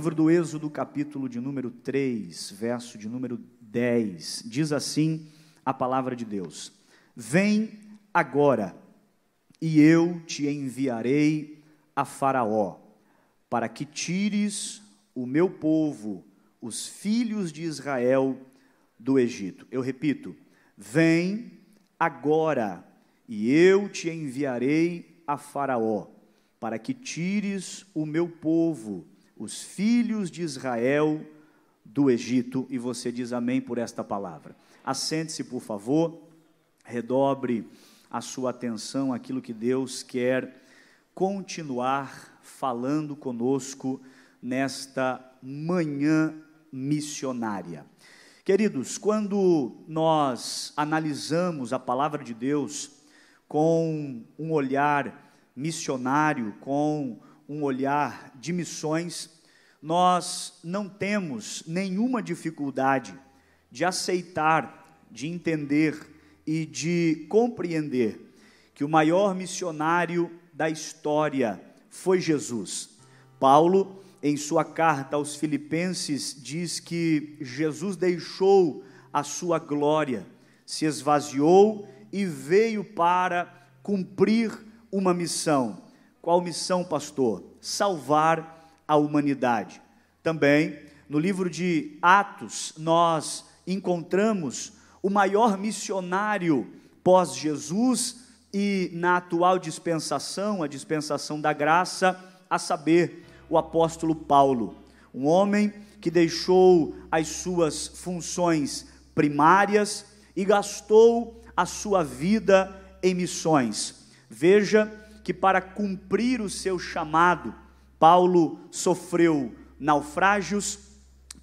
Livro do Êxodo, capítulo de número 3, verso de número 10. Diz assim a palavra de Deus: Vem agora, e eu te enviarei a Faraó, para que tires o meu povo, os filhos de Israel, do Egito. Eu repito: Vem agora, e eu te enviarei a Faraó, para que tires o meu povo, os filhos de Israel, do Egito. E você diz amém por esta palavra. Assente-se, por favor, redobre a sua atenção àquilo que Deus quer continuar falando conosco nesta manhã missionária. Queridos, quando nós analisamos a palavra de Deus com um olhar missionário, com um olhar de missões, nós não temos nenhuma dificuldade de aceitar, de entender e de compreender que o maior missionário da história foi Jesus. Paulo em sua carta aos Filipenses, diz que Jesus deixou a sua glória, se esvaziou e veio para cumprir uma missão. Qual missão, pastor? Salvar a humanidade. Também, no livro de Atos, nós encontramos o maior missionário pós-Jesus e na atual dispensação, a dispensação da graça, a saber, o apóstolo Paulo, um homem que deixou as suas funções primárias e gastou a sua vida em missões. Veja que para cumprir o seu chamado, Paulo sofreu naufrágios,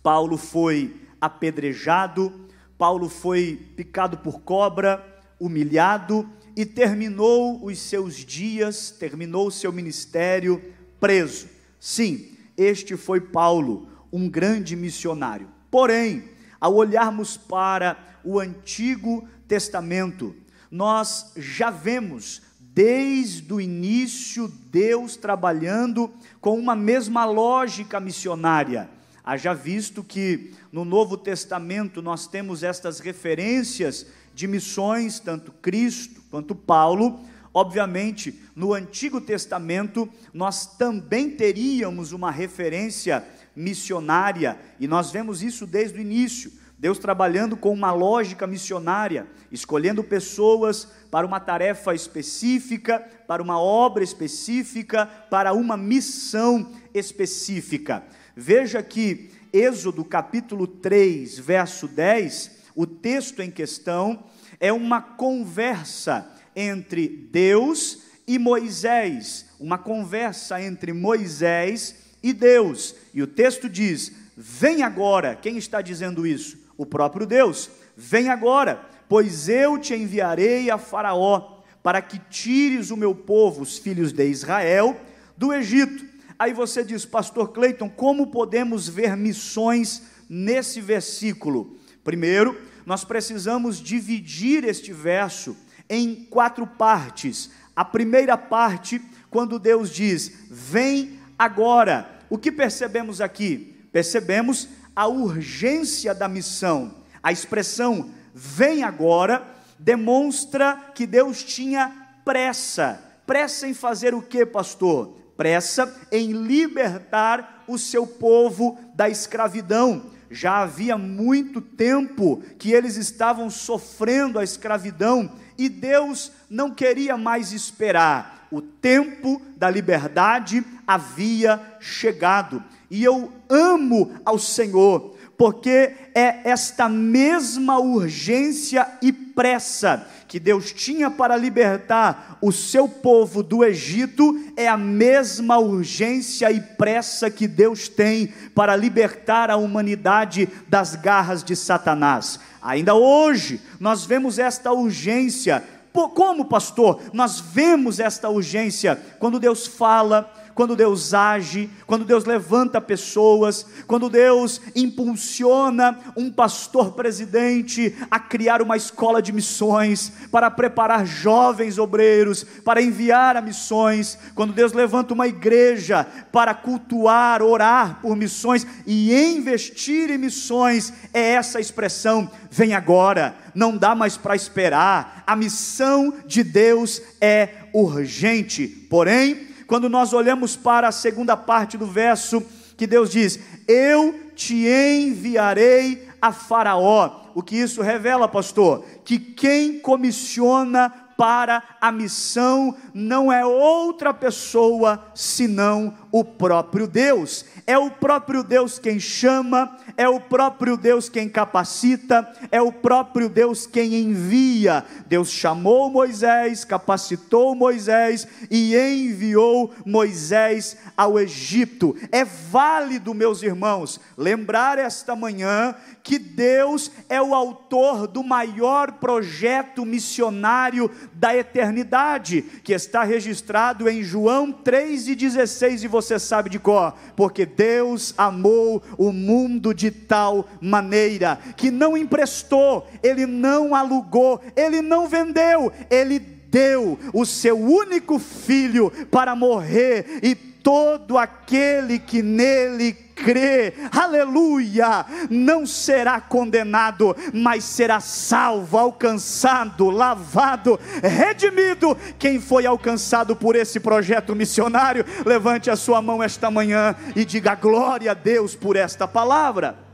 Paulo foi apedrejado, Paulo foi picado por cobra, humilhado e terminou os seus dias, terminou o seu ministério preso. Sim, este foi Paulo, um grande missionário. Porém, ao olharmos para o Antigo Testamento, nós já vemos desde o início Deus trabalhando com uma mesma lógica missionária. Haja visto que no Novo Testamento nós temos estas referências de missões, tanto Cristo quanto Paulo, Obviamente, no Antigo Testamento, nós também teríamos uma referência missionária, e nós vemos isso desde o início. Deus trabalhando com uma lógica missionária, escolhendo pessoas para uma tarefa específica, para uma obra específica, para uma missão específica. Veja que Êxodo capítulo 3, verso 10, o texto em questão é uma conversa entre Deus e Moisés, uma conversa entre Moisés e Deus. E o texto diz: Vem agora. Quem está dizendo isso? O próprio Deus. Vem agora, pois eu te enviarei a Faraó, para que tires o meu povo, os filhos de Israel, do Egito. Aí você diz, Pastor Cleiton, como podemos ver missões nesse versículo? Primeiro, nós precisamos dividir este verso em quatro partes. A primeira parte, quando Deus diz: Vem agora. O que percebemos aqui? Percebemos a urgência da missão. A expressão vem agora demonstra que Deus tinha pressa. Pressa em fazer o que, pastor? Pressa em libertar o seu povo da escravidão já havia muito tempo que eles estavam sofrendo a escravidão e Deus não queria mais esperar. O tempo da liberdade havia chegado. E eu amo ao Senhor, porque é esta mesma urgência e pressa que Deus tinha para libertar o seu povo do Egito, é a mesma urgência e pressa que Deus tem para libertar a humanidade das garras de Satanás. Ainda hoje, nós vemos esta urgência. Como, pastor? Nós vemos esta urgência quando Deus fala quando Deus age, quando Deus levanta pessoas, quando Deus impulsiona um pastor presidente a criar uma escola de missões, para preparar jovens obreiros, para enviar a missões, quando Deus levanta uma igreja para cultuar, orar por missões e investir em missões, é essa expressão, vem agora, não dá mais para esperar, a missão de Deus é urgente, porém, quando nós olhamos para a segunda parte do verso, que Deus diz: Eu te enviarei a Faraó. O que isso revela, pastor? Que quem comissiona para a missão não é outra pessoa senão o próprio Deus. É o próprio Deus quem chama, é o próprio Deus quem capacita, é o próprio Deus quem envia. Deus chamou Moisés, capacitou Moisés e enviou Moisés ao Egito. É válido, meus irmãos, lembrar esta manhã que Deus é o autor do maior projeto missionário da eternidade, que está registrado em João 3,16, e você sabe de cor, porque Deus amou o mundo de tal maneira que não emprestou, ele não alugou, ele não vendeu, ele deu o seu único filho para morrer e todo aquele que nele crê, aleluia, não será condenado, mas será salvo, alcançado, lavado, redimido. Quem foi alcançado por esse projeto missionário, levante a sua mão esta manhã e diga glória a Deus por esta palavra.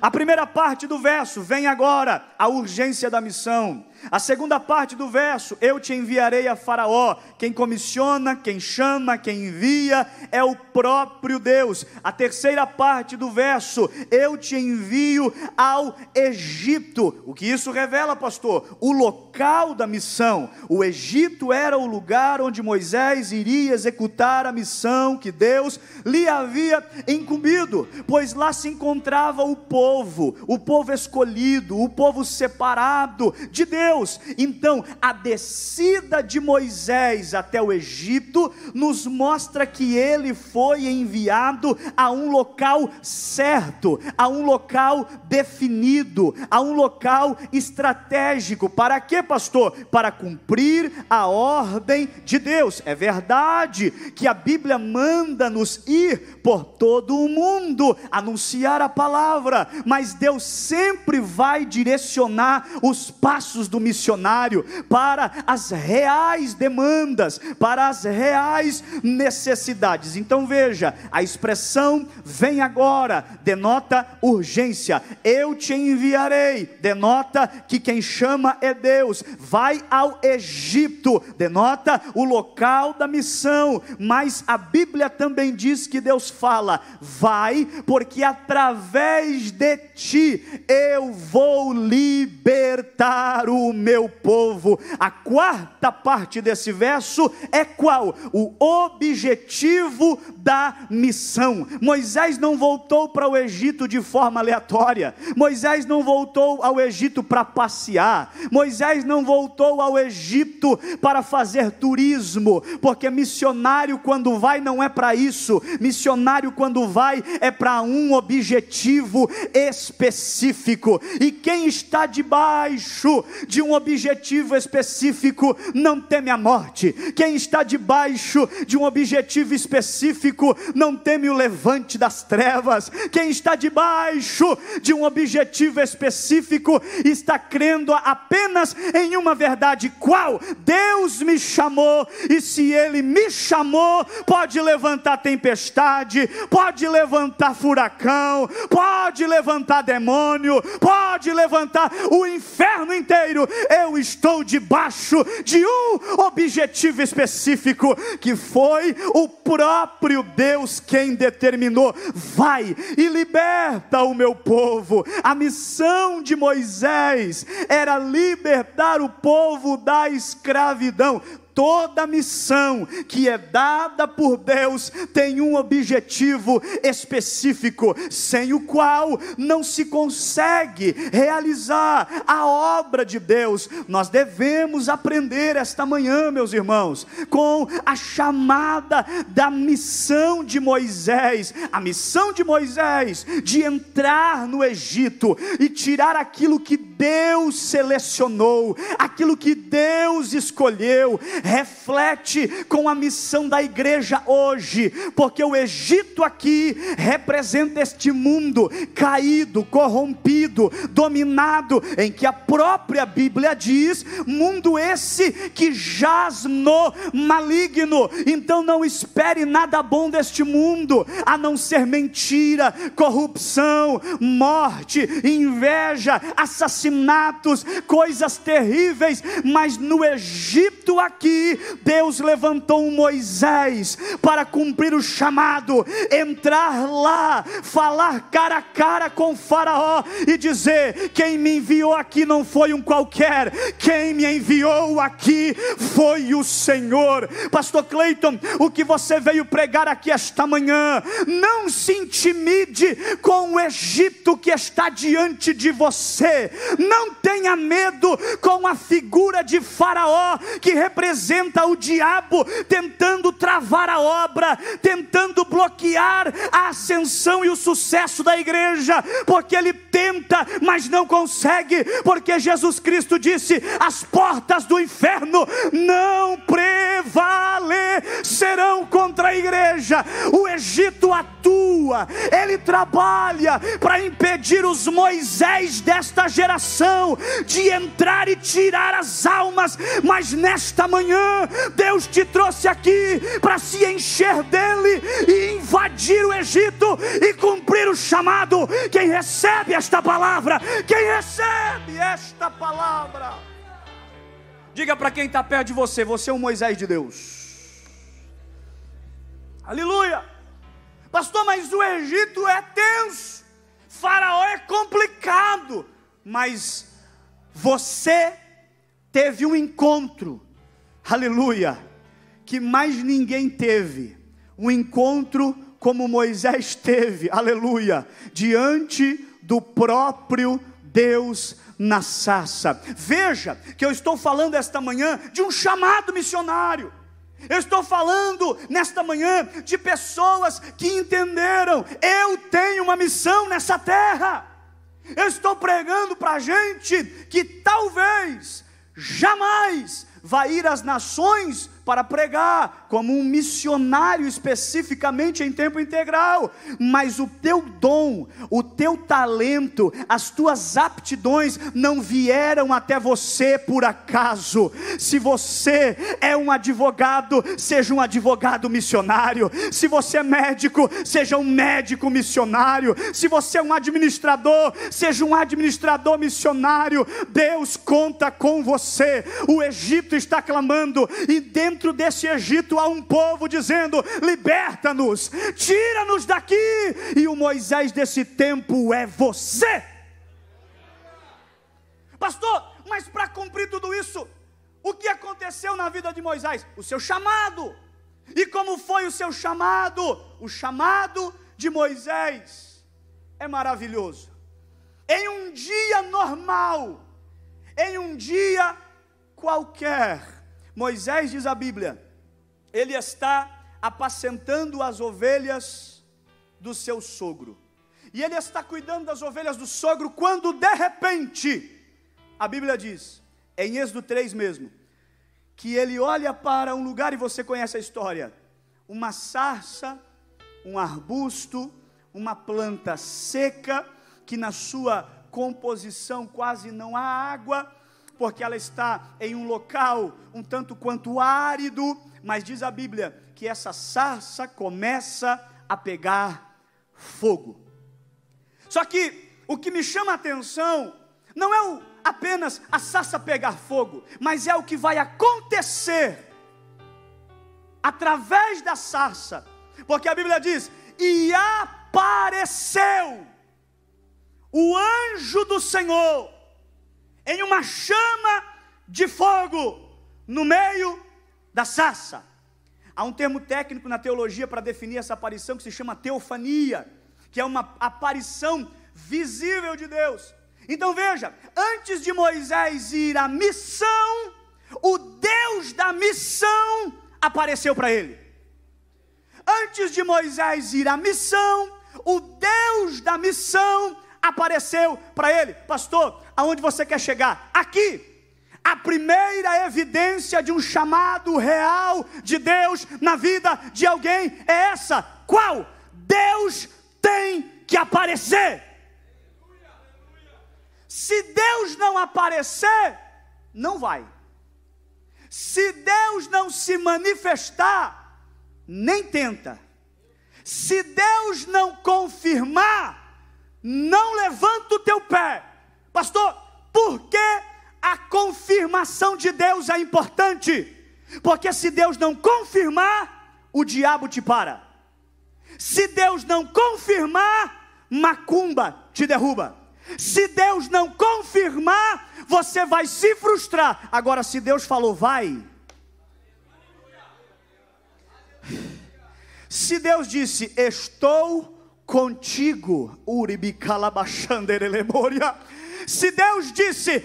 A primeira parte do verso vem agora a urgência da missão. A segunda parte do verso, eu te enviarei a Faraó. Quem comissiona, quem chama, quem envia é o próprio Deus. A terceira parte do verso, eu te envio ao Egito. O que isso revela, pastor? O local da missão. O Egito era o lugar onde Moisés iria executar a missão que Deus lhe havia incumbido, pois lá se encontrava o povo, o povo escolhido, o povo separado de Deus. Deus. Então, a descida de Moisés até o Egito nos mostra que ele foi enviado a um local certo, a um local definido, a um local estratégico. Para quê, pastor? Para cumprir a ordem de Deus. É verdade que a Bíblia manda-nos ir por todo o mundo anunciar a palavra, mas Deus sempre vai direcionar os passos do missionário para as reais demandas, para as reais necessidades. Então veja, a expressão vem agora denota urgência. Eu te enviarei, denota que quem chama é Deus. Vai ao Egito, denota o local da missão, mas a Bíblia também diz que Deus fala: vai, porque através de ti eu vou libertar o o meu povo. A quarta parte desse verso é qual? O objetivo da missão. Moisés não voltou para o Egito de forma aleatória. Moisés não voltou ao Egito para passear. Moisés não voltou ao Egito para fazer turismo, porque missionário quando vai não é para isso. Missionário quando vai é para um objetivo específico. E quem está debaixo de de um objetivo específico não teme a morte. Quem está debaixo de um objetivo específico não teme o levante das trevas. Quem está debaixo de um objetivo específico está crendo apenas em uma verdade: qual? Deus me chamou, e se Ele me chamou, pode levantar tempestade, pode levantar furacão, pode levantar demônio, pode levantar o inferno inteiro, eu estou debaixo de um objetivo específico, que foi o próprio Deus quem determinou: vai e liberta o meu povo. A missão de Moisés era libertar o povo da escravidão toda missão que é dada por Deus tem um objetivo específico, sem o qual não se consegue realizar a obra de Deus. Nós devemos aprender esta manhã, meus irmãos, com a chamada da missão de Moisés, a missão de Moisés de entrar no Egito e tirar aquilo que Deus selecionou, aquilo que Deus escolheu, reflete com a missão da igreja hoje, porque o Egito aqui representa este mundo caído, corrompido, dominado, em que a própria Bíblia diz: mundo esse que jaz no maligno. Então não espere nada bom deste mundo, a não ser mentira, corrupção, morte, inveja, assassinatos, coisas terríveis. Mas no Egito aqui, Deus levantou um Moisés para cumprir o chamado, entrar lá, falar cara a cara com Faraó e dizer: quem me enviou aqui não foi um qualquer, quem me enviou aqui foi o Senhor. Pastor Cleiton, o que você veio pregar aqui esta manhã, não se intimide com o Egito que está diante de você, não tenha medo com a figura de Faraó que representa o diabo tentando travar a obra, tentando bloquear a ascensão e o sucesso da igreja, porque ele tenta, mas não consegue, porque Jesus Cristo disse: as portas do inferno não prevalecerão contra a igreja. O Egito atua, ele trabalha para impedir os Moisés desta geração de entrar e tirar as almas, mas nesta manhã Deus te trouxe aqui para se encher dele e invadir o Egito e cumprir o chamado. Quem recebe esta palavra, quem recebe esta palavra, diga para quem está perto de você: você é um Moisés de Deus. Aleluia, pastor, mas o Egito é tenso, Faraó é complicado, mas você teve um encontro, aleluia, que mais ninguém teve, um encontro como Moisés teve, aleluia, diante do próprio Deus na sarça. Veja que eu estou falando esta manhã de um chamado missionário. Eu estou falando nesta manhã de pessoas que entenderam: eu tenho uma missão nessa terra. Eu estou pregando para gente que talvez jamais vai ir às nações para pregar, como um missionário especificamente em tempo integral, mas o teu dom, o teu talento, as tuas aptidões não vieram até você por acaso. Se você é um advogado, seja um advogado missionário. Se você é médico, seja um médico missionário. Se você é um administrador, seja um administrador missionário. Deus conta com você. O Egito está clamando e dentro dentro desse Egito há um povo dizendo: liberta-nos, tira-nos daqui. E o Moisés desse tempo é você. Pastor, mas para cumprir tudo isso, o que aconteceu na vida de Moisés? O seu chamado. E como foi o seu chamado? O chamado de Moisés é maravilhoso. Em um dia normal, em um dia qualquer, Moisés, diz a Bíblia, ele está apacentando as ovelhas do seu sogro. E ele está cuidando das ovelhas do sogro quando de repente, a Bíblia diz, em Êxodo 3 mesmo, que ele olha para um lugar e você conhece a história, uma sarça, um arbusto, uma planta seca que na sua composição quase não há água, porque ela está em um local um tanto quanto árido, mas diz a Bíblia que essa sarça começa a pegar fogo. Só que o que me chama a atenção não é o, apenas a sarça pegar fogo, mas é o que vai acontecer através da sarça, porque a Bíblia diz: e apareceu o anjo do Senhor em uma chama de fogo no meio da sassa. Há um termo técnico na teologia para definir essa aparição que se chama teofania, que é uma aparição visível de Deus. Então veja, antes de Moisés ir à missão, o Deus da missão apareceu para ele. Antes de Moisés ir à missão, o Deus da missão apareceu para ele. Pastor, aonde você quer chegar? Aqui. A primeira evidência de um chamado real de Deus na vida de alguém é essa: qual? Deus tem que aparecer. Se Deus não aparecer, não vai. Se Deus não se manifestar, nem tenta. Se Deus não confirmar, não levanta o teu pé. Pastor, por que a confirmação de Deus é importante? Porque se Deus não confirmar, o diabo te para. Se Deus não confirmar, macumba te derruba. Se Deus não confirmar, você vai se frustrar. Agora, se Deus falou, vai. Se Deus disse, estou contigo, Uribi Calabachanderelemoria se Deus disse: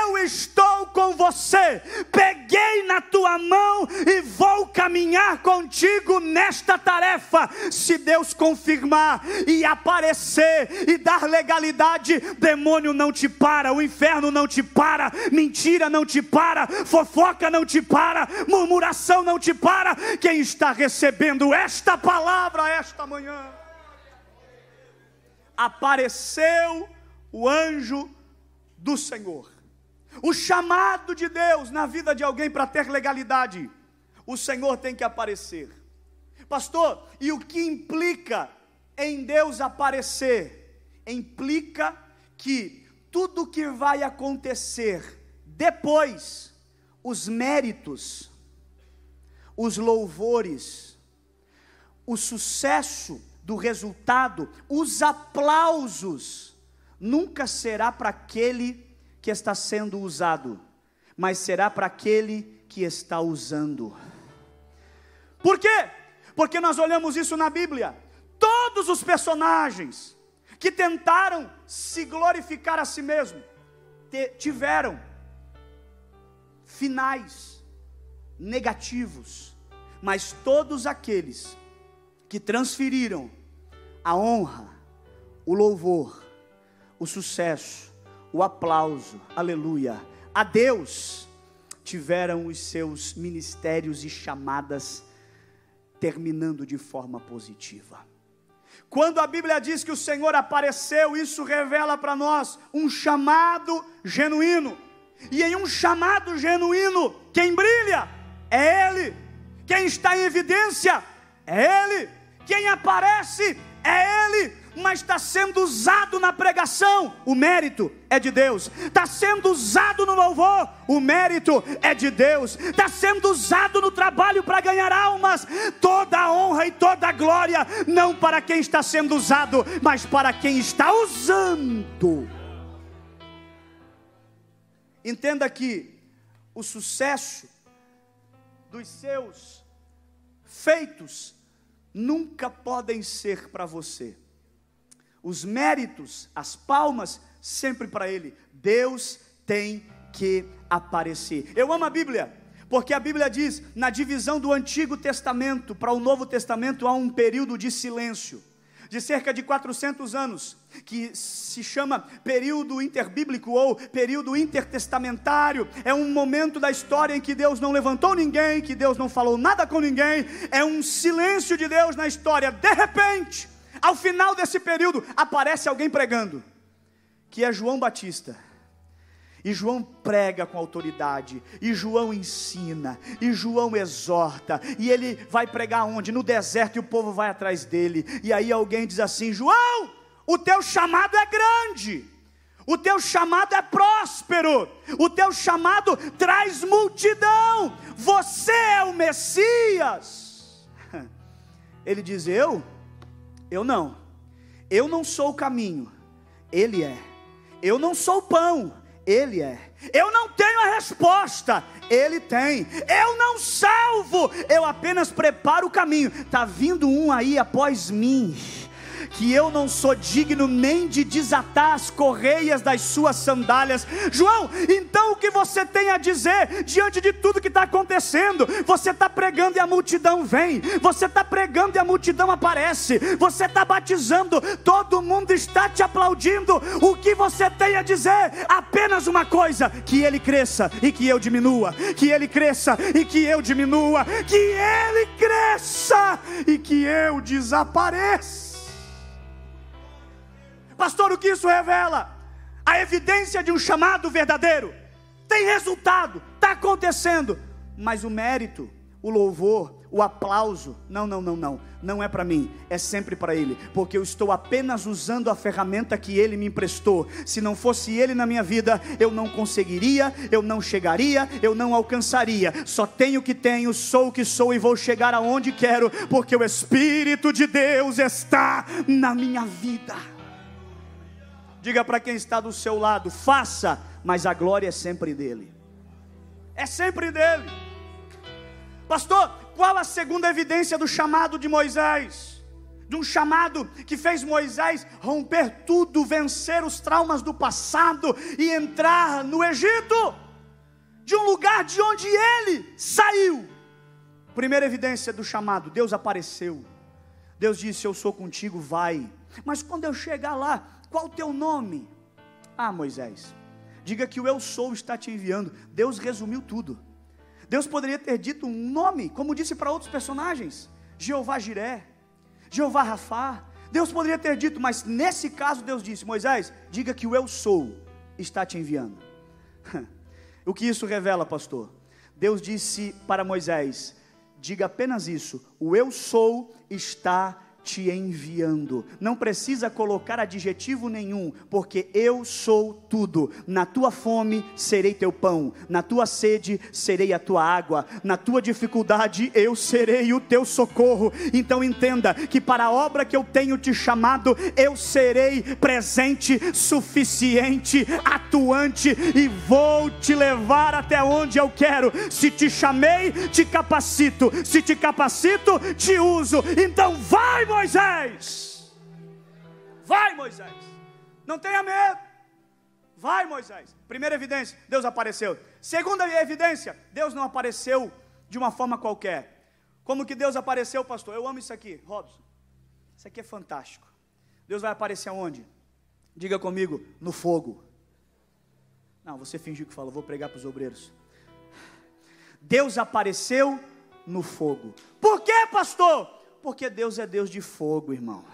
Eu estou com você, peguei na tua mão e vou caminhar contigo nesta tarefa. Se Deus confirmar e aparecer e dar legalidade, demônio não te para, o inferno não te para, mentira não te para, fofoca não te para, murmuração não te para. Quem está recebendo esta palavra esta manhã? Apareceu o anjo do Senhor. O chamado de Deus na vida de alguém para ter legalidade, o Senhor tem que aparecer. Pastor, e o que implica em Deus aparecer? Implica que tudo que vai acontecer depois, os méritos, os louvores, o sucesso do resultado, os aplausos, nunca será para aquele que está sendo usado, mas será para aquele que está usando. Por quê? Porque nós olhamos isso na Bíblia. Todos os personagens que tentaram se glorificar a si mesmo tiveram finais negativos, mas todos aqueles que transferiram a honra, o louvor, o sucesso, o aplauso, aleluia, a Deus, tiveram os seus ministérios e chamadas terminando de forma positiva. Quando a Bíblia diz que o Senhor apareceu, isso revela para nós um chamado genuíno. E em um chamado genuíno, quem brilha é Ele, quem está em evidência é Ele, quem aparece é Ele, mas está sendo usado na pregação, o mérito é de Deus. Está sendo usado no louvor, o mérito é de Deus. Está sendo usado no trabalho para ganhar almas, toda a honra e toda a glória, não para quem está sendo usado, mas para quem está usando. Entenda que o sucesso dos seus feitos nunca podem ser para você os méritos, as palmas, sempre para Ele. Deus tem que aparecer. Eu amo a Bíblia, porque a Bíblia diz: na divisão do Antigo Testamento para o Novo Testamento há um período de silêncio. De cerca de 400 anos, que se chama período interbíblico ou período intertestamentário, é um momento da história em que Deus não levantou ninguém, que Deus não falou nada com ninguém, é um silêncio de Deus na história. De repente, ao final desse período, aparece alguém pregando, que é João Batista. E João prega com autoridade, e João ensina, e João exorta, e ele vai pregar onde? No deserto, e o povo vai atrás dele. E aí alguém diz assim: João, o teu chamado é grande, o teu chamado é próspero, o teu chamado traz multidão, você é o Messias. Ele diz: Eu? Eu não. Eu não sou o caminho, Ele é. Eu não sou o pão, Ele é. Eu não tenho a resposta, Ele tem. Eu não salvo, eu apenas preparo o caminho. Está vindo um aí após mim que eu não sou digno nem de desatar as correias das suas sandálias. João, então o que você tem a dizer diante de tudo que está acontecendo? Você está pregando e a multidão vem, você está pregando e a multidão aparece, você está batizando, todo mundo está te aplaudindo. O que você tem a dizer? Apenas uma coisa: que ele cresça e que eu diminua, que ele cresça e que eu diminua, que ele cresça e que eu desapareça. Pastor, o que isso revela? A evidência de um chamado verdadeiro. Tem resultado, está acontecendo, mas o mérito, o louvor, o aplauso, não, não, não, não, não é para mim, é sempre para Ele, porque eu estou apenas usando a ferramenta que Ele me emprestou. Se não fosse Ele na minha vida, eu não conseguiria, eu não chegaria, eu não alcançaria. Só tenho o que tenho, sou o que sou e vou chegar aonde quero, porque o Espírito de Deus está na minha vida. Diga para quem está do seu lado: faça, mas a glória é sempre dele. É sempre dele. Pastor, qual a segunda evidência do chamado de Moisés? De um chamado que fez Moisés romper tudo, vencer os traumas do passado e entrar no Egito, de um lugar de onde ele saiu. Primeira evidência do chamado: Deus apareceu. Deus disse: Eu sou contigo, vai. Mas quando eu chegar lá, qual o teu nome? Ah, Moisés, diga que o eu sou está te enviando. Deus resumiu tudo. Deus poderia ter dito um nome, como disse para outros personagens: Jeová Jiré, Jeová Rafá. Deus poderia ter dito, mas nesse caso Deus disse: Moisés, diga que o eu sou está te enviando. o que isso revela, pastor? Deus disse para Moisés: diga apenas isso: o eu sou está te enviando. Não precisa colocar adjetivo nenhum, porque eu sou tudo. Na tua fome serei teu pão, na tua sede serei a tua água, na tua dificuldade eu serei o teu socorro. Então entenda que para a obra que eu tenho te chamado, eu serei presente, suficiente, atuante e vou te levar até onde eu quero. Se te chamei, te capacito. Se te capacito, te uso. Então vai, Moisés. Vai, Moisés. Não tenha medo. Vai, Moisés. Primeira evidência, Deus apareceu. Segunda evidência, Deus não apareceu de uma forma qualquer. Como que Deus apareceu, pastor? Eu amo isso aqui, Robson. Isso aqui é fantástico. Deus vai aparecer aonde? Diga comigo, no fogo. Não, você fingiu que falou, vou pregar para os obreiros. Deus apareceu no fogo. Por que, pastor? Porque Deus é Deus de fogo, irmão.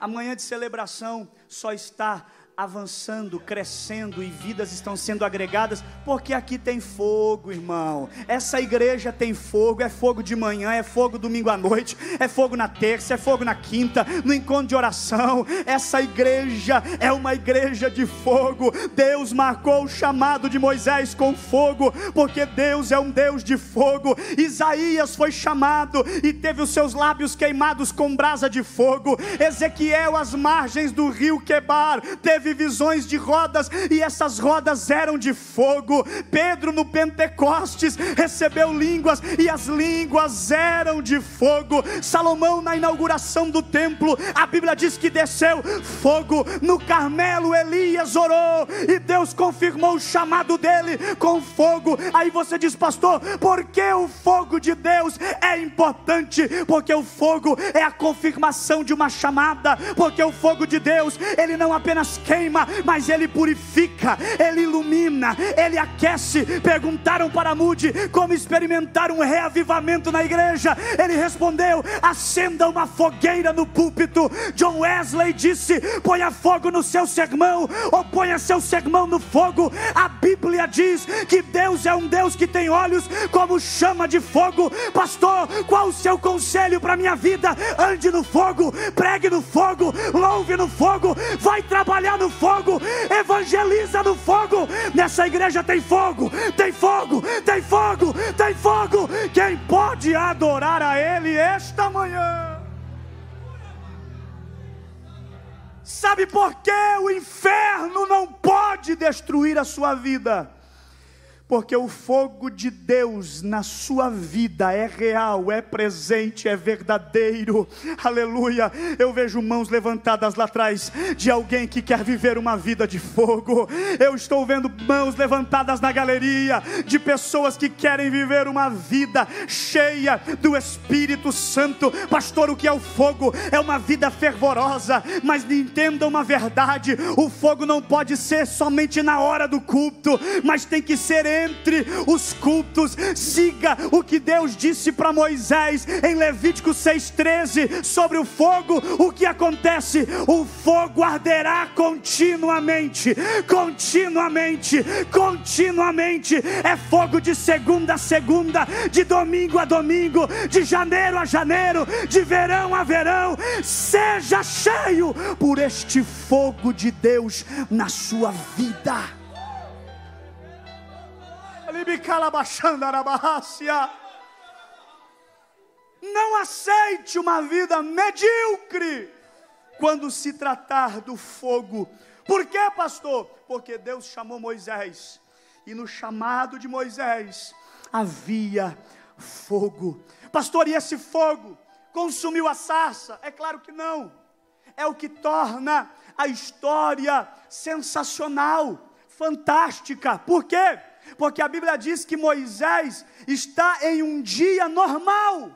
Amanhã de celebração só está avançando, crescendo e vidas estão sendo agregadas, porque aqui tem fogo, irmão. Essa igreja tem fogo, é fogo de manhã, é fogo domingo à noite, é fogo na terça, é fogo na quinta, no encontro de oração. Essa igreja é uma igreja de fogo. Deus marcou o chamado de Moisés com fogo, porque Deus é um Deus de fogo. Isaías foi chamado e teve os seus lábios queimados com brasa de fogo. Ezequiel, às margens do rio Quebar, teve teve visões de rodas e essas rodas eram de fogo. Pedro no Pentecostes recebeu línguas e as línguas eram de fogo. Salomão na inauguração do templo, a Bíblia diz que desceu fogo. No Carmelo Elias orou e Deus confirmou o chamado dele com fogo. Aí você diz, pastor, por que o fogo de Deus é importante? Porque o fogo é a confirmação de uma chamada, porque o fogo de Deus, ele não apenas quer queima, mas ele purifica, ele ilumina, ele aquece. Perguntaram para Mude como experimentar um reavivamento na igreja. Ele respondeu: acenda uma fogueira no púlpito. John Wesley disse: ponha fogo no seu sermão, ou ponha seu sermão no fogo. A Bíblia diz que Deus é um Deus que tem olhos como chama de fogo. Pastor, qual o seu conselho para minha vida? Ande no fogo, pregue no fogo, louve no fogo, vai trabalhar no fogo, evangeliza no fogo. Nessa igreja tem fogo, tem fogo, tem fogo, tem fogo. Quem pode adorar a Ele esta manhã? Sabe por que o inferno não pode destruir a sua vida? Porque o fogo de Deus na sua vida é real, é presente, é verdadeiro. Aleluia. Eu vejo mãos levantadas lá atrás de alguém que quer viver uma vida de fogo. Eu estou vendo mãos levantadas na galeria de pessoas que querem viver uma vida cheia do Espírito Santo. Pastor, o que é o fogo? É uma vida fervorosa, mas entenda uma verdade: o fogo não pode ser somente na hora do culto, mas tem que ser entre os cultos. Siga o que Deus disse para Moisés em Levítico 6,13 sobre o fogo. O que acontece? O fogo arderá continuamente, continuamente, continuamente. É fogo de segunda a segunda, de domingo a domingo, de janeiro a janeiro, de verão a verão. Seja cheio por este fogo de Deus na sua vida. Não aceite uma vida medíocre quando se tratar do fogo. Por quê, pastor? Porque Deus chamou Moisés e no chamado de Moisés havia fogo. Pastor, e esse fogo consumiu a sarça? É claro que não. É o que torna a história sensacional, fantástica. Por quê? Porque a Bíblia diz que Moisés está em um dia normal,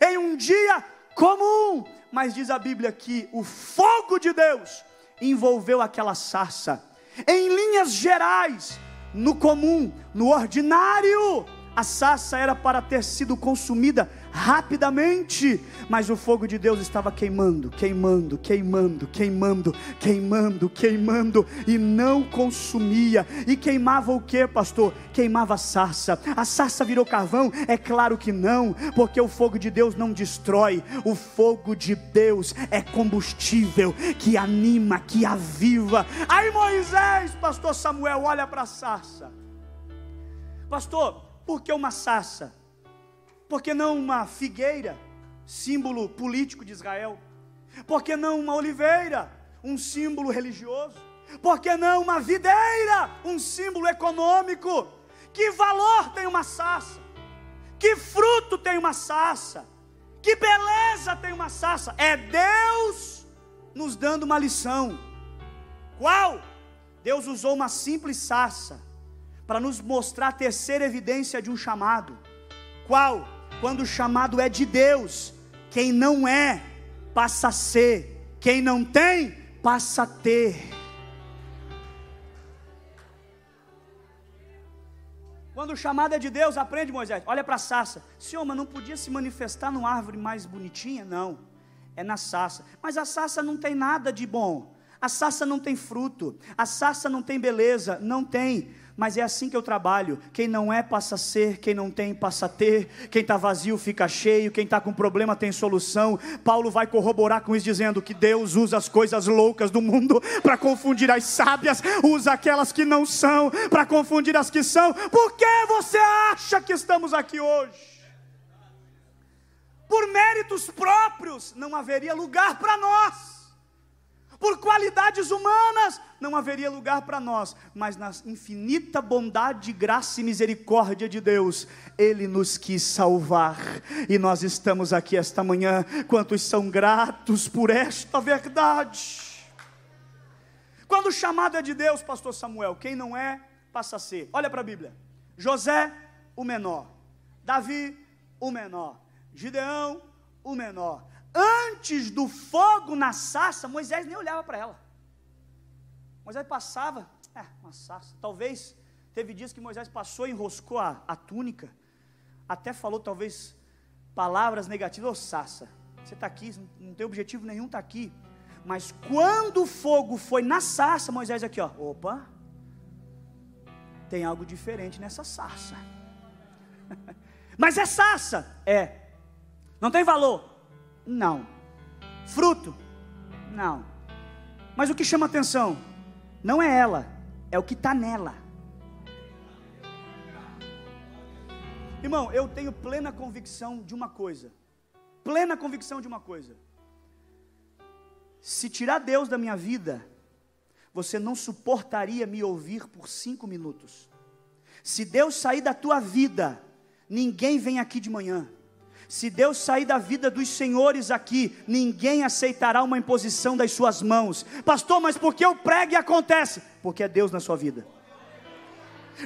em um dia comum, mas diz a Bíblia que o fogo de Deus envolveu aquela sarça. Em linhas gerais, no comum, no ordinário, a sarça era para ter sido consumida rapidamente, mas o fogo de Deus estava queimando, queimando, queimando, queimando, queimando, queimando e não consumia. E queimava o que, pastor? Queimava a sarça. A sarça virou carvão? É claro que não, porque o fogo de Deus não destrói. O fogo de Deus é combustível que anima, que aviva. Aí Moisés, pastor Samuel, olha para a sarça. Pastor, por que uma sarça? Por que não uma figueira, símbolo político de Israel? Por que não uma oliveira, um símbolo religioso? Por que não uma videira, um símbolo econômico? Que valor tem uma sarça? Que fruto tem uma sarça? Que beleza tem uma sarça? É Deus nos dando uma lição. Qual? Deus usou uma simples sarça para nos mostrar a terceira evidência de um chamado. Qual? Quando o chamado é de Deus, quem não é, passa a ser, quem não tem, passa a ter. Quando o chamado é de Deus, aprende Moisés, olha para a sarça. Senhor, mas não podia se manifestar numa árvore mais bonitinha? Não, é na sarça. Mas a sarça não tem nada de bom. A sarça não tem fruto. A sarça não tem beleza. Não tem mas é assim que eu trabalho. Quem não é passa a ser, quem não tem passa a ter, quem está vazio fica cheio, quem está com problema tem solução. Paulo vai corroborar com isso, dizendo que Deus usa as coisas loucas do mundo para confundir as sábias, usa aquelas que não são para confundir as que são. Por que você acha que estamos aqui hoje? Por méritos próprios, não haveria lugar para nós por qualidades humanas, não haveria lugar para nós, mas na infinita bondade, graça e misericórdia de Deus, Ele nos quis salvar, e nós estamos aqui esta manhã. Quantos são gratos por esta verdade? Quando o chamado é de Deus, Pastor Samuel, quem não é, passa a ser. Olha para a Bíblia: José, o menor, Davi, o menor, Gideão, o menor, antes do fogo na sarça, Moisés nem olhava para ela. Moisés passava, é, uma sarça. Talvez, teve dias que Moisés passou e enroscou a, a túnica, até falou talvez palavras negativas, ô oh, sarça, você está aqui, não tem objetivo nenhum, está aqui. Mas quando o fogo foi na sarça, Moisés aqui, ó, opa, tem algo diferente nessa sarça. Mas é sarça? É. Não tem valor? Não. Fruto? Não. Mas o que chama atenção não é ela, é o que está nela. Irmão, eu tenho plena convicção de uma coisa. Plena convicção de uma coisa. Se tirar Deus da minha vida, você não suportaria me ouvir por cinco minutos. Se Deus sair da tua vida, ninguém vem aqui de manhã. Se Deus sair da vida dos senhores aqui, ninguém aceitará uma imposição das suas mãos. Pastor, mas por que eu prego e acontece? Porque é Deus na sua vida.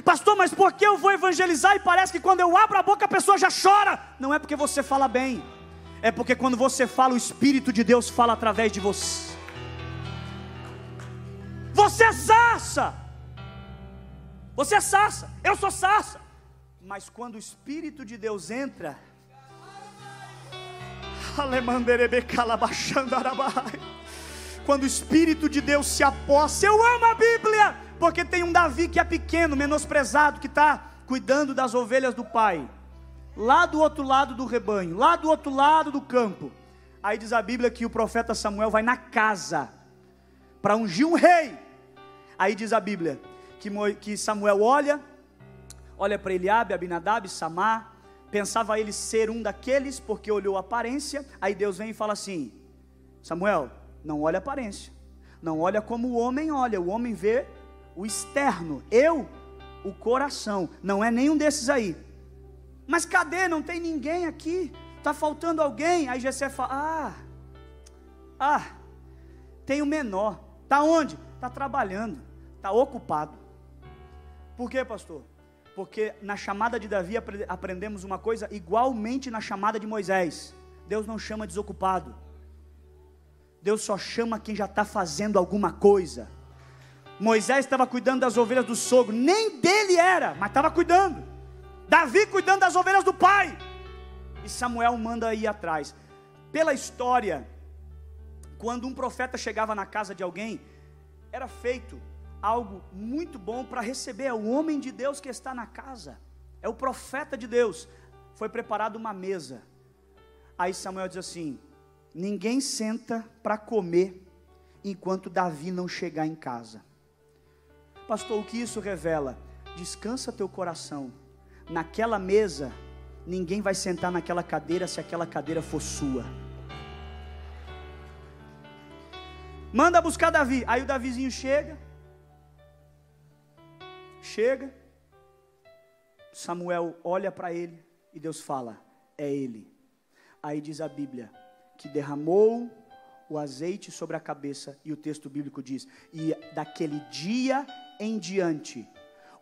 Pastor, mas por que eu vou evangelizar e parece que quando eu abro a boca a pessoa já chora? Não é porque você fala bem, é porque quando você fala, o Espírito de Deus fala através de você. Você é sarça, você é sarça, eu sou sarça, mas quando o Espírito de Deus entra, quando o Espírito de Deus se aposta, eu amo a Bíblia, porque tem um Davi que é pequeno, menosprezado, que está cuidando das ovelhas do pai, lá do outro lado do rebanho, lá do outro lado do campo. Aí diz a Bíblia que o profeta Samuel vai na casa para ungir um rei. Aí diz a Bíblia que, Samuel olha, olha para Eliabe, Abinadab, Samar, pensava ele ser um daqueles, porque olhou a aparência, aí Deus vem e fala assim: Samuel, não olha a aparência, não olha como o homem olha, o homem vê o externo, eu, o coração, não é nenhum desses aí. Mas cadê? Não tem ninguém aqui, está faltando alguém. Aí Jessé fala: Ah, ah, tem o menor, está onde? Está trabalhando, está ocupado. Por quê, pastor? Porque na chamada de Davi aprendemos uma coisa igualmente na chamada de Moisés: Deus não chama desocupado, Deus só chama quem já está fazendo alguma coisa. Moisés estava cuidando das ovelhas do sogro, nem dele era, mas estava cuidando. Davi cuidando das ovelhas do pai. E Samuel manda ir atrás. Pela história, quando um profeta chegava na casa de alguém, era feito algo muito bom para receber. É o homem de Deus que está na casa, é o profeta de Deus. Foi preparada uma mesa. Aí Samuel diz assim: Ninguém senta para comer enquanto Davi não chegar em casa. Pastor, o que isso revela? Descansa teu coração. Naquela mesa, ninguém vai sentar naquela cadeira se aquela cadeira for sua. Manda buscar Davi. Aí o Davizinho chega, Chega, Samuel olha para ele e Deus fala: É ele. Aí diz a Bíblia que derramou o azeite sobre a cabeça, e o texto bíblico diz: E daquele dia em diante,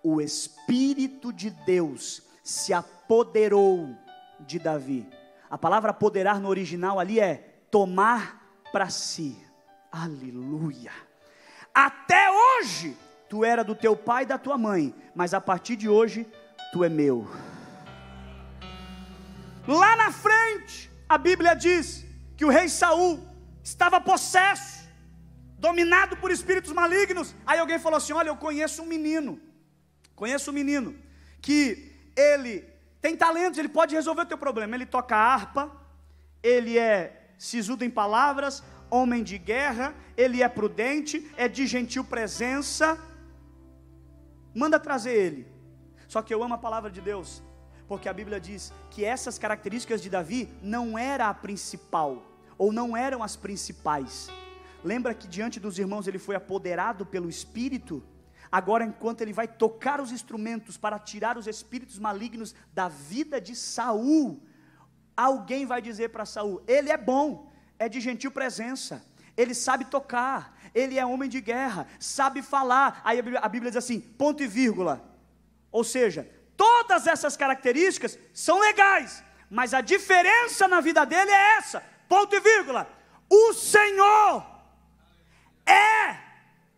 o Espírito de Deus se apoderou de Davi. A palavra apoderar no original ali é tomar para si. Aleluia. Até hoje, tu era do teu pai e da tua mãe, mas a partir de hoje tu é meu. Lá na frente, a Bíblia diz que o rei Saul estava possesso, dominado por espíritos malignos. Aí alguém falou assim: Olha, eu conheço um menino, conheço um menino que ele tem talentos, ele pode resolver o teu problema. Ele toca harpa, ele é sisudo em palavras, homem de guerra, ele é prudente, é de gentil presença manda trazer ele. Só que eu amo a palavra de Deus, porque a Bíblia diz que essas características de Davi não era a principal, ou não eram as principais. Lembra que diante dos irmãos ele foi apoderado pelo Espírito? Agora, enquanto ele vai tocar os instrumentos para tirar os espíritos malignos da vida de Saul, alguém vai dizer para Saul: ele é bom, é de gentil presença, ele sabe tocar, ele é homem de guerra, sabe falar. Aí a Bíblia, diz assim: ponto e vírgula. Ou seja, todas essas características são legais, mas a diferença na vida dele é essa: ponto e vírgula. O Senhor é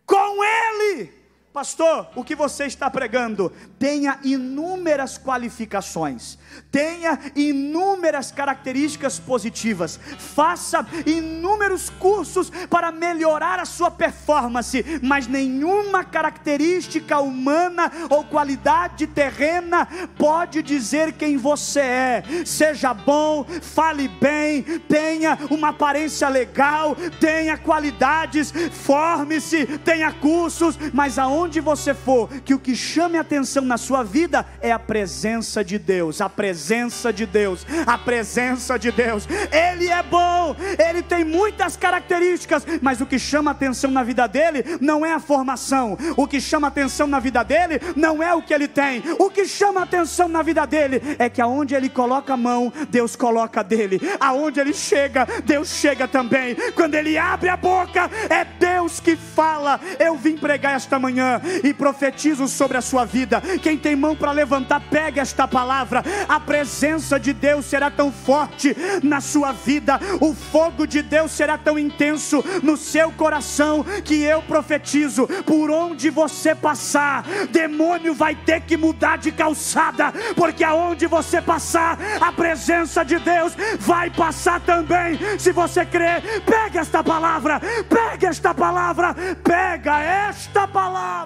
com ele Pastor, o que você está pregando? Tenha inúmeras qualificações, tenha inúmeras características positivas, faça inúmeros cursos para melhorar a sua performance, mas nenhuma característica humana ou qualidade terrena pode dizer quem você é. Seja bom, fale bem, tenha uma aparência legal, tenha qualidades, forme-se, tenha cursos, mas aonde aonde você for, que o que chame atenção na sua vida é a presença de Deus, a presença de Deus, a presença de Deus. Ele é bom, ele tem muitas características, mas o que chama atenção na vida dele não é a formação, o que chama atenção na vida dele não é o que ele tem, o que chama atenção na vida dele é que aonde ele coloca a mão, Deus coloca dele, aonde ele chega, Deus chega também, quando ele abre a boca, é Deus que fala. Eu vim pregar esta manhã e profetizo sobre a sua vida. Quem tem mão para levantar, pega esta palavra. A presença de Deus será tão forte na sua vida, o fogo de Deus será tão intenso no seu coração que eu profetizo: por onde você passar, demônio vai ter que mudar de calçada, porque aonde você passar, a presença de Deus vai passar também. Se você crer, pega esta palavra, pega esta palavra, pega esta palavra.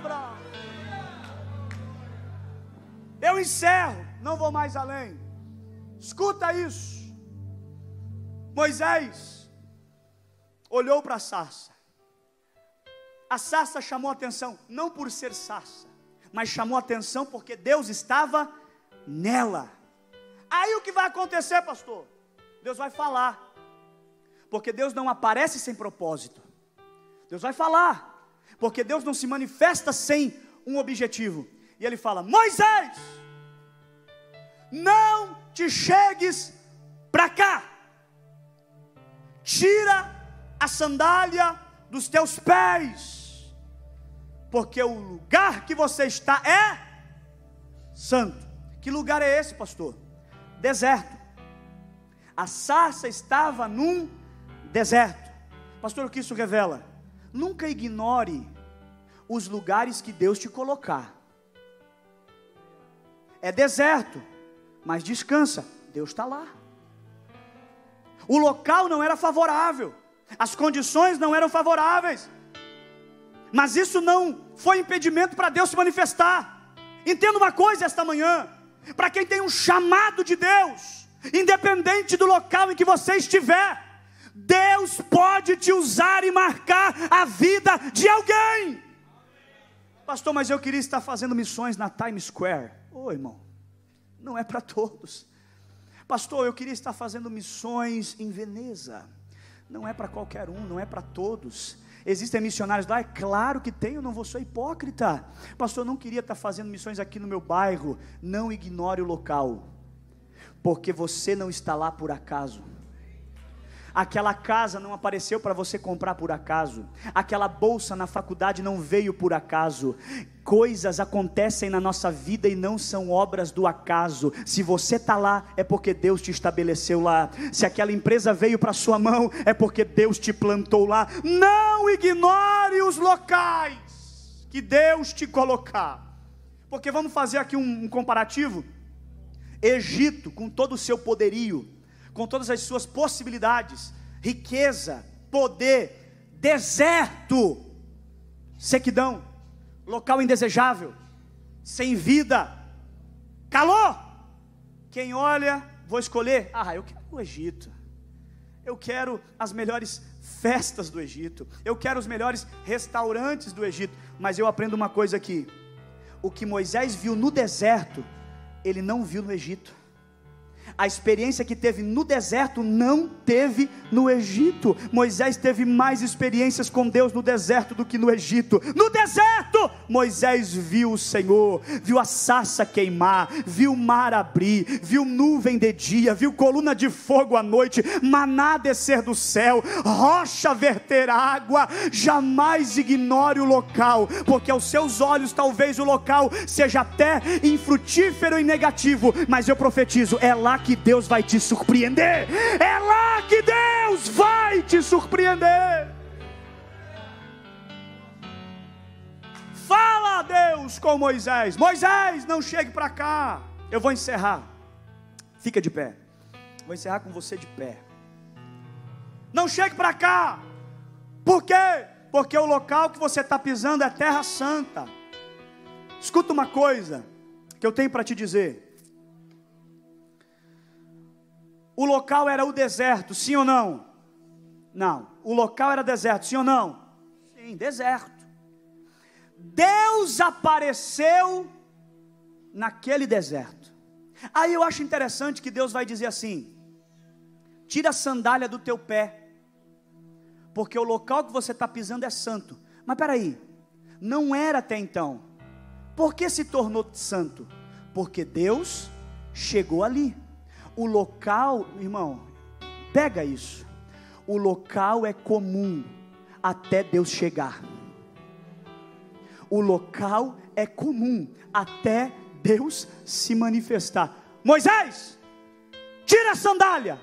Eu encerro, não vou mais além. Escuta isso. Moisés olhou para a sarça. A sarça chamou atenção, não por ser sarça, mas chamou atenção porque Deus estava nela. Aí o que vai acontecer, pastor? Deus vai falar. Porque Deus não aparece sem propósito. Deus vai falar. Porque Deus não se manifesta sem um objetivo. E ele fala: Moisés, não te chegues para cá. Tira a sandália dos teus pés, porque o lugar que você está é santo. Que lugar é esse, pastor? Deserto. A sarça estava num deserto. Pastor, o que isso revela? Nunca ignore os lugares que Deus te colocar. É deserto, mas descansa, Deus está lá. O local não era favorável, as condições não eram favoráveis, mas isso não foi impedimento para Deus se manifestar. Entenda uma coisa esta manhã: para quem tem um chamado de Deus, independente do local em que você estiver, Deus pode te usar e marcar a vida de alguém. Pastor, mas eu queria estar fazendo missões na Times Square. Ô oh, irmão, não é para todos. Pastor, eu queria estar fazendo missões em Veneza. Não é para qualquer um, não é para todos. Existem missionários lá? É claro que tem, eu não vou ser hipócrita. Pastor, eu não queria estar fazendo missões aqui no meu bairro. Não ignore o local, porque você não está lá por acaso. Aquela casa não apareceu para você comprar por acaso. Aquela bolsa na faculdade não veio por acaso. Coisas acontecem na nossa vida e não são obras do acaso. Se você está lá, é porque Deus te estabeleceu lá. Se aquela empresa veio para sua mão, é porque Deus te plantou lá. Não ignore os locais que Deus te colocar. Porque vamos fazer aqui um, um comparativo. Egito, com todo o seu poderio, com todas as suas possibilidades, riqueza, poder, deserto, sequidão, local indesejável, sem vida, calor. Quem olha, vou escolher, ah, eu quero o Egito. Eu quero as melhores festas do Egito. Eu quero os melhores restaurantes do Egito. Mas eu aprendo uma coisa aqui: o que Moisés viu no deserto, ele não viu no Egito. A experiência que teve no deserto não teve no Egito. Moisés teve mais experiências com Deus no deserto do que no Egito. No deserto, Moisés viu o Senhor, viu a sarça queimar, viu o mar abrir, viu nuvem de dia, viu coluna de fogo à noite, maná descer do céu, rocha verter água. Jamais ignore o local, porque aos seus olhos talvez o local seja até infrutífero e negativo, mas eu profetizo, é lá que que Deus vai te surpreender. É lá que Deus vai te surpreender. Fala a Deus com Moisés: Moisés, não chegue para cá. Eu vou encerrar. Fica de pé. Vou encerrar com você de pé. Não chegue para cá. Por quê? Porque o local que você está pisando é terra santa. Escuta uma coisa que eu tenho para te dizer. O local era o deserto, sim ou não? Não. O local era deserto, sim ou não? Sim, deserto. Deus apareceu naquele deserto. Aí eu acho interessante que Deus vai dizer assim: tira a sandália do teu pé, porque o local que você está pisando é santo. Mas peraí, não era até então. Por que se tornou santo? Porque Deus chegou ali. O local, irmão, pega isso. O local é comum até Deus chegar. O local é comum até Deus se manifestar. Moisés, tira a sandália.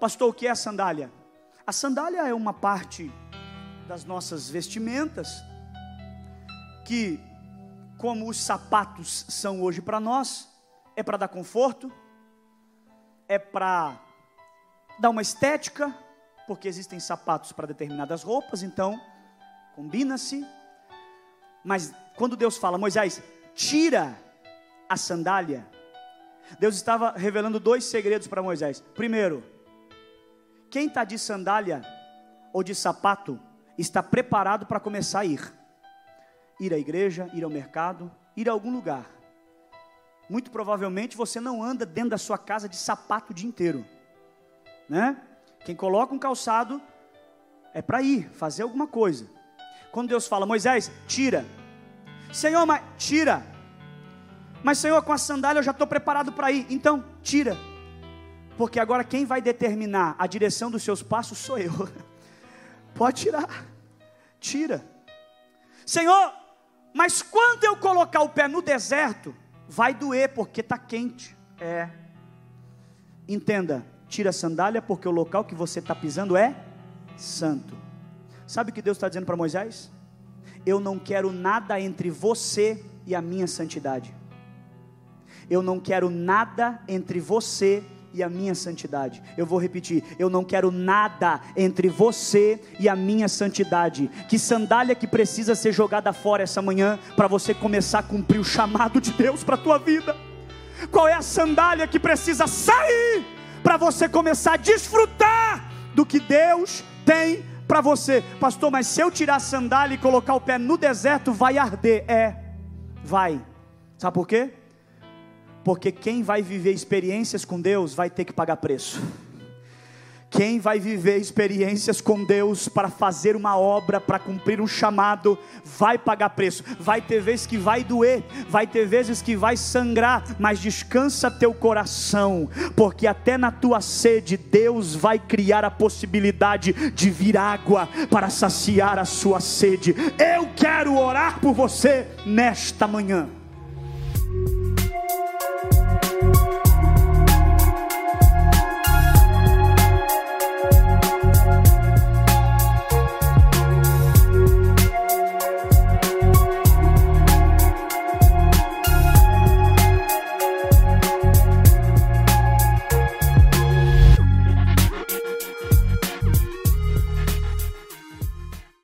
Pastor, o que é a sandália? A sandália é uma parte das nossas vestimentas que, como os sapatos são hoje para nós, é para dar conforto, é para dar uma estética, porque existem sapatos para determinadas roupas, então combina-se. Mas quando Deus fala, Moisés, tira a sandália, Deus estava revelando dois segredos para Moisés. Primeiro, quem está de sandália ou de sapato está preparado para começar a ir. Ir à igreja, ir ao mercado, ir a algum lugar. Muito provavelmente você não anda dentro da sua casa de sapato o dia inteiro, né? Quem coloca um calçado é para ir, fazer alguma coisa. Quando Deus fala, Moisés, tira. Senhor, mas tira. Mas Senhor, com a sandália eu já estou preparado para ir. Então, tira. Porque agora quem vai determinar a direção dos seus passos sou eu. Pode tirar. Tira. Senhor, mas quando eu colocar o pé no deserto, vai doer porque está quente. É. Entenda, tira a sandália, porque o local que você está pisando é santo. Sabe o que Deus está dizendo para Moisés? Eu não quero nada entre você e a minha santidade. Eu não quero nada entre você e a minha santidade. Eu vou repetir: eu não quero nada entre você e a minha santidade. Que sandália que precisa ser jogada fora essa manhã para você começar a cumprir o chamado de Deus para a tua vida? Qual é a sandália que precisa sair para você começar a desfrutar do que Deus tem para você. Pastor, mas se eu tirar a sandália e colocar o pé no deserto, vai arder. É, vai. Sabe por quê? Porque quem vai viver experiências com Deus vai ter que pagar preço. Quem vai viver experiências com Deus para fazer uma obra, para cumprir um chamado, vai pagar preço. Vai ter vezes que vai doer, vai ter vezes que vai sangrar, mas descansa teu coração, porque até na tua sede Deus vai criar a possibilidade de vir água para saciar a sua sede. Eu quero orar por você nesta manhã.